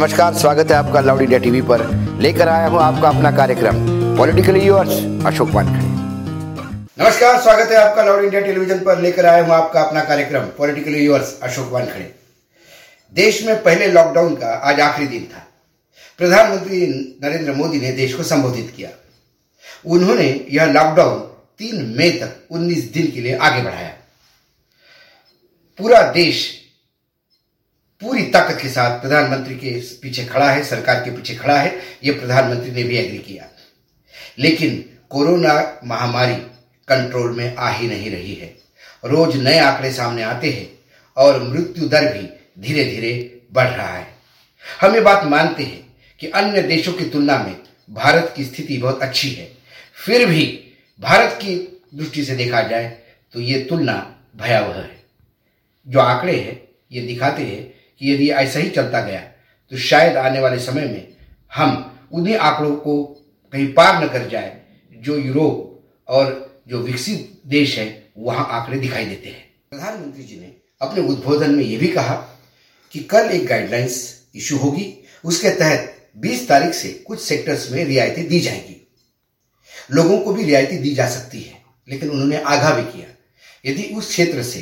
नमस्कार, स्वागत है आपका लाउड इंडिया टीवी पर। लेकर आया हूँ आपका अपना कार्यक्रम, पॉलिटिकली यूर्स अशोक वानखड़े। नमस्कार, स्वागत है आपका लाउड इंडिया टेलीविज़न पर। लेकर आया हूँ आपका अपना कार्यक्रम, पॉलिटिकली यूर्स अशोक वानखड़े। देश में पहले लॉकडाउन का आज आखिरी दिन था। प्रधानमंत्री नरेंद्र मोदी ने देश को संबोधित किया। उन्होंने यह लॉकडाउन तीन मई तक 19 दिन के लिए आगे बढ़ाया। पूरा देश पूरी ताकत के साथ प्रधानमंत्री के पीछे खड़ा है, सरकार के पीछे खड़ा है यह प्रधानमंत्री ने भी एग्री किया। लेकिन कोरोना महामारी कंट्रोल में आ ही नहीं रही है। रोज नए आंकड़े सामने आते हैं और मृत्यु दर भी धीरे धीरे बढ़ रहा है। हम ये बात मानते हैं कि अन्य देशों की तुलना में भारत की स्थिति बहुत अच्छी है। फिर भी भारत की दृष्टि से देखा जाए तो ये तुलना भयावह है। जो आंकड़े हैं, ये दिखाते हैं कि यदि ऐसा ही चलता गया तो शायद आने वाले समय में हम उन्हीं आंकड़ों को कहीं पार न कर जाए, जो यूरोप और जो विकसित देश है, वहाँ आंकड़े दिखाई देते हैं। प्रधानमंत्री जी ने अपने उद्बोधन में यह भी कहा कि कल एक गाइडलाइंस इशू होगी, उसके तहत 20 तारीख से कुछ सेक्टर्स में रियायतें दी जाएगी। लोगों को भी रियायतें दी जा सकती है, लेकिन उन्होंने आगाह भी किया। यदि उस क्षेत्र से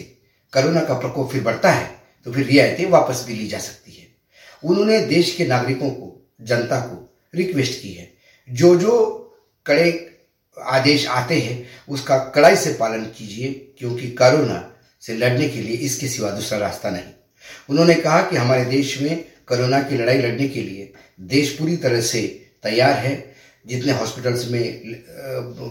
कोरोना का प्रकोप फिर बढ़ता है तो फिर रियायतें वापस भी ली जा सकती है। उन्होंने देश के नागरिकों को, जनता को रिक्वेस्ट की है। जो जो कड़े आदेश आते हैं, उसका कड़ाई से पालन कीजिए, क्योंकि कोरोना से लड़ने के लिए इसके सिवा दूसरा रास्ता नहीं। उन्होंने कहा कि हमारे देश में कोरोना की लड़ाई लड़ने के लिए देश पूरी तरह से तैयार है। जितने हॉस्पिटल्स में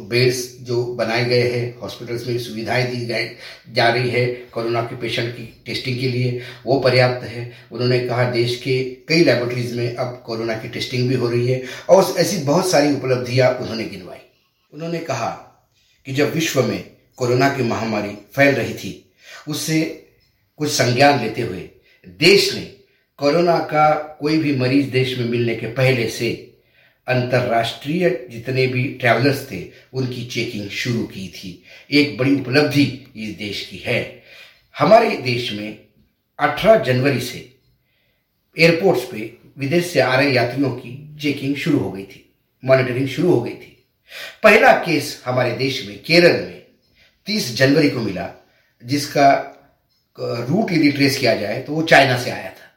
बेड्स जो बनाए गए हैं हॉस्पिटल्स में सुविधाएँ दी गई जा रही है कोरोना के पेशेंट की टेस्टिंग के लिए, वो पर्याप्त है। उन्होंने कहा, देश के कई लेबोरेटरीज में अब कोरोना की टेस्टिंग भी हो रही है और ऐसी बहुत सारी उपलब्धियाँ उन्होंने गिनवाई। उन्होंने कहा कि जब विश्व में कोरोना की महामारी फैल रही थी, उससे कुछ संज्ञान लेते हुए देश ने कोरोना का कोई भी मरीज़ देश में मिलने के पहले से अंतर्राष्ट्रीय जितने भी ट्रैवलर्स थे, उनकी चेकिंग शुरू की थी। एक बड़ी उपलब्धि इस देश की है। हमारे देश में 18 जनवरी से एयरपोर्ट्स पे विदेश से आ रहे यात्रियों की चेकिंग शुरू हो गई थी मॉनिटरिंग शुरू हो गई थी। पहला केस हमारे देश में केरल में 30 जनवरी को मिला, जिसका रूट यदि ट्रेस किया जाए तो वो चाइना से आया था।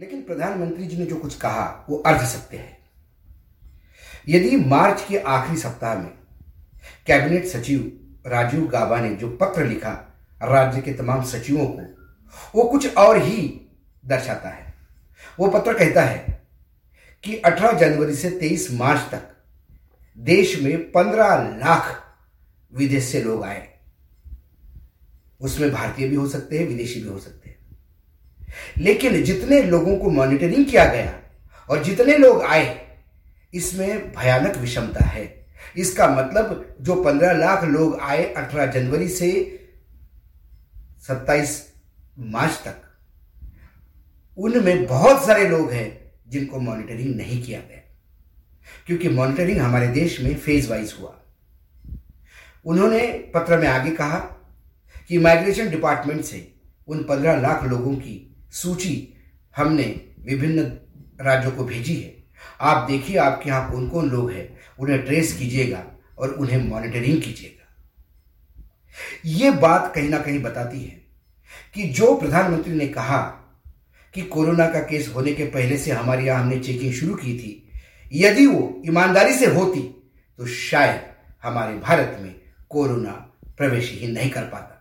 लेकिन प्रधानमंत्री जी ने जो कुछ कहा, वो अर्ध सत्य है। यदि मार्च के आखिरी सप्ताह में कैबिनेट सचिव राजीव गाबा ने जो पत्र लिखा राज्य के तमाम सचिवों को, वो कुछ और ही दर्शाता है। वो पत्र कहता है कि 18 जनवरी से 23 मार्च तक देश में 15 लाख विदेश से लोग आए। उसमें भारतीय भी हो सकते हैं, विदेशी भी हो सकते हैं। लेकिन जितने लोगों को मॉनिटरिंग किया गया और जितने लोग आए इसमें भयानक विषमता है। इसका मतलब जो पंद्रह लाख लोग आए अठारह जनवरी से सत्ताईस मार्च तक, उनमें बहुत सारे लोग हैं जिनको मॉनिटरिंग नहीं किया गया। क्योंकि मॉनिटरिंग हमारे देश में फ़ेज़ वाइज हुआ। उन्होंने पत्र में आगे कहा कि माइग्रेशन डिपार्टमेंट से उन पंद्रह लाख लोगों की सूची हमने विभिन्न राज्यों को भेजी है। आप देखिए, आपके यहाँ कौन कौन लोग हैं। उन्हें ट्रेस कीजिएगा और उन्हें मॉनिटरिंग कीजिएगा। ये बात कहीं ना कहीं बताती है कि जो प्रधानमंत्री ने कहा कि कोरोना का केस होने के पहले से हमारे यहाँ हमने चेकिंग शुरू की थी, यदि वो ईमानदारी से होती तो शायद हमारे भारत में कोरोना प्रवेश ही नहीं कर पाता।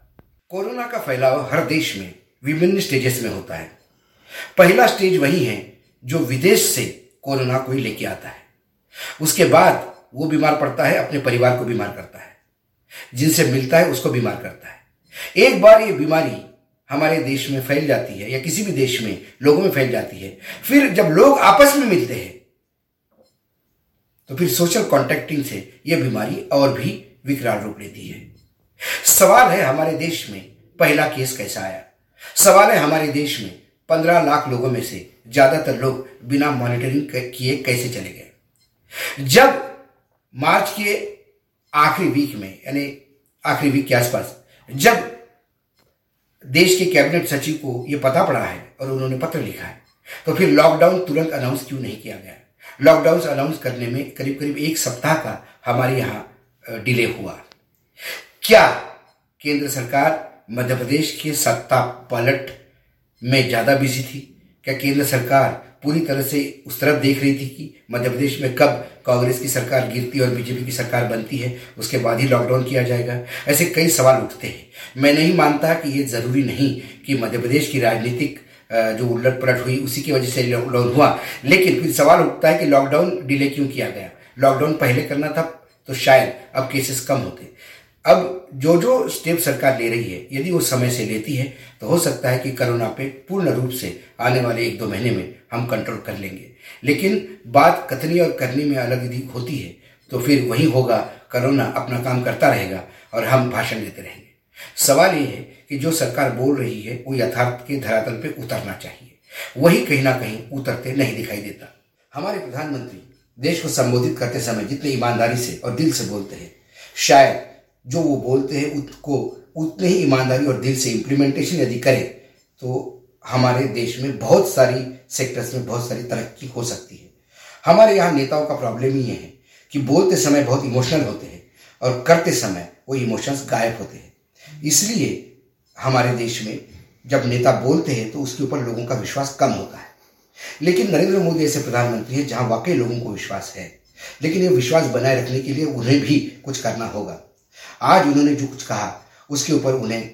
कोरोना का फैलाव हर देश में विभिन्न स्टेजेस में होता है। पहला स्टेज वही है जो विदेश से कोरोना को ही लेके आता है। उसके बाद वो बीमार पड़ता है, अपने परिवार को बीमार करता है। जिनसे मिलता है, उसको बीमार करता है। एक बार ये बीमारी हमारे देश में फैल जाती है या किसी भी देश में, लोगों में फैल जाती है, फिर जब लोग आपस में मिलते हैं तो फिर सोशल कॉन्टेक्टिंग से यह बीमारी और भी विकराल रूप लेती है। सवाल है हमारे देश में, पहला केस कैसा आया? सवाल है हमारे देश में पंद्रह लाख लोगों में से ज़्यादातर लोग बिना मॉनिटरिंग किए कैसे चले गए? जब मार्च के आखिरी वीक में, यानी आखिरी वीक के आसपास, जब देश के कैबिनेट सचिव को यह पता पड़ा है और उन्होंने पत्र लिखा है तो फिर लॉकडाउन तुरंत अनाउंस क्यों नहीं किया गया? लॉकडाउन अनाउंस करने में करीब करीब एक सप्ताह का हमारे यहाँ डिले हुआ। क्या केंद्र सरकार मध्य प्रदेश के सत्ता पलट में ज़्यादा बिज़ी थी। क्या केंद्र सरकार पूरी तरह से उस तरफ़ देख रही थी कि मध्य प्रदेश में कब कांग्रेस की सरकार गिरती और बीजेपी की सरकार बनती है, उसके बाद ही लॉकडाउन किया जाएगा? ऐसे कई सवाल उठते हैं। मैं नहीं मानता कि ये ज़रूरी नहीं कि मध्य प्रदेश की राजनीतिक जो उलट पलट हुई उसी की वजह से लॉकडाउन हुआ। लेकिन फिर सवाल उठता है कि लॉकडाउन डिले क्यों किया गया? लॉकडाउन पहले करना था तो शायद अब केसेस कम होते। अब जो जो स्टेप सरकार ले रही है, यदि वो समय से लेती है तो हो सकता है कि कोरोना पे पूर्ण रूप से आने वाले एक दो महीने में हम कंट्रोल कर लेंगे। लेकिन बात कथनी और करनी में अलग यदि होती है तो फिर वही होगा, कोरोना अपना काम करता रहेगा और हम भाषण देते रहेंगे। सवाल ये है कि जो सरकार बोल रही है, वो यथार्थ के धरातल पे उतरना चाहिए। वही कहीं ना कहीं उतरते नहीं दिखाई देता। हमारे प्रधानमंत्री देश को संबोधित करते समय जितने ईमानदारी से और दिल से बोलते हैं, शायद जो वो बोलते हैं, उसको, उतने ही ईमानदारी और दिल से इम्प्लीमेंटेशन यदि करें तो हमारे देश में बहुत सारी सेक्टर्स में बहुत सारी तरक्की हो सकती है। हमारे यहाँ नेताओं का प्रॉब्लम ही है कि बोलते समय बहुत इमोशनल होते हैं और करते समय वो इमोशंस गायब होते हैं। इसलिए हमारे देश में जब नेता बोलते हैं तो उसके ऊपर लोगों का विश्वास कम होता है। लेकिन नरेंद्र मोदी ऐसे प्रधानमंत्री हैं जहाँ वाकई लोगों को विश्वास है, लेकिन ये विश्वास बनाए रखने के लिए उन्हें भी कुछ करना होगा। आज उन्होंने जो कुछ कहा, उसके ऊपर उन्हें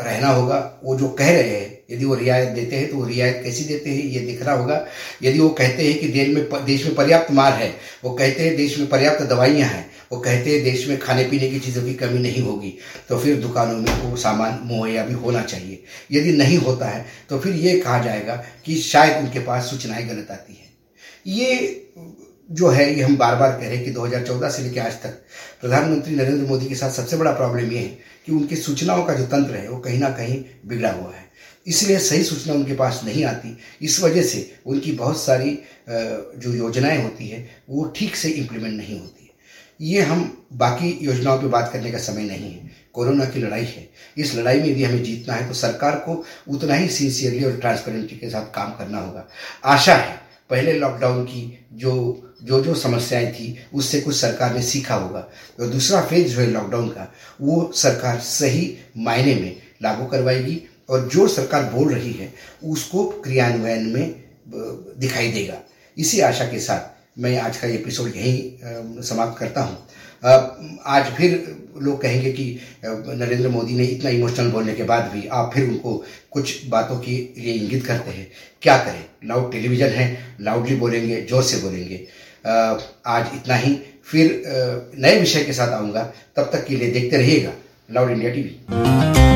रहना होगा। वो जो कह रहे हैं, यदि वो रियायत देते हैं तो वो रियायत कैसी देते हैं, ये देखना होगा। यदि वो कहते हैं कि देश में देश में पर्याप्त मार है, वो कहते हैं देश में पर्याप्त दवाइयाँ हैं, वो कहते हैं देश में खाने पीने की चीज़ों की कमी नहीं होगी तो फिर दुकानों में वो सामान, मुहैया भी होना चाहिए। यदि नहीं होता है तो फिर ये कहा जाएगा कि शायद उनके पास सूचनाएँ गलत आती हैं। ये जो है, ये हम बार बार कह रहे हैं कि 2014 से लेकर आज तक प्रधानमंत्री नरेंद्र मोदी के साथ सबसे बड़ा प्रॉब्लम ये है कि उनकी सूचनाओं का जो तंत्र है, वो कहीं ना कहीं बिगड़ा हुआ है। इसलिए सही सूचना उनके पास नहीं आती। इस वजह से उनकी बहुत सारी जो योजनाएँ होती है, वो ठीक से इम्प्लीमेंट नहीं होती ये हम बाकी योजनाओं पर बात करने का समय नहीं है। कोरोना की लड़ाई है। इस लड़ाई में यदि हमें जीतना है तो सरकार को उतना ही सिंसियरली और ट्रांसपेरेंटी के साथ काम करना होगा। आशा है, पहले लॉकडाउन की जो जो जो समस्याएँ थी, उससे कुछ सरकार ने सीखा होगा। तो दूसरा फ़ेज़ जो है लॉकडाउन का, वो सरकार सही मायने में लागू करवाएगी और जो सरकार बोल रही है, उसको क्रियान्वयन में दिखाई देगा। इसी आशा के साथ मैं आज का एपिसोड यहीं समाप्त करता हूँ। आज फिर लोग कहेंगे कि नरेंद्र मोदी ने इतना इमोशनल बोलने के बाद भी आप फिर उनको कुछ बातों के लिए इंगित करते हैं। क्या करें? लाउड टेलीविज़न है लाउडली बोलेंगे, ज़ोर से बोलेंगे। आज इतना ही। फिर नए विषय के साथ आऊँगा। तब तक के लिए देखते रहिएगा। Loud India TV.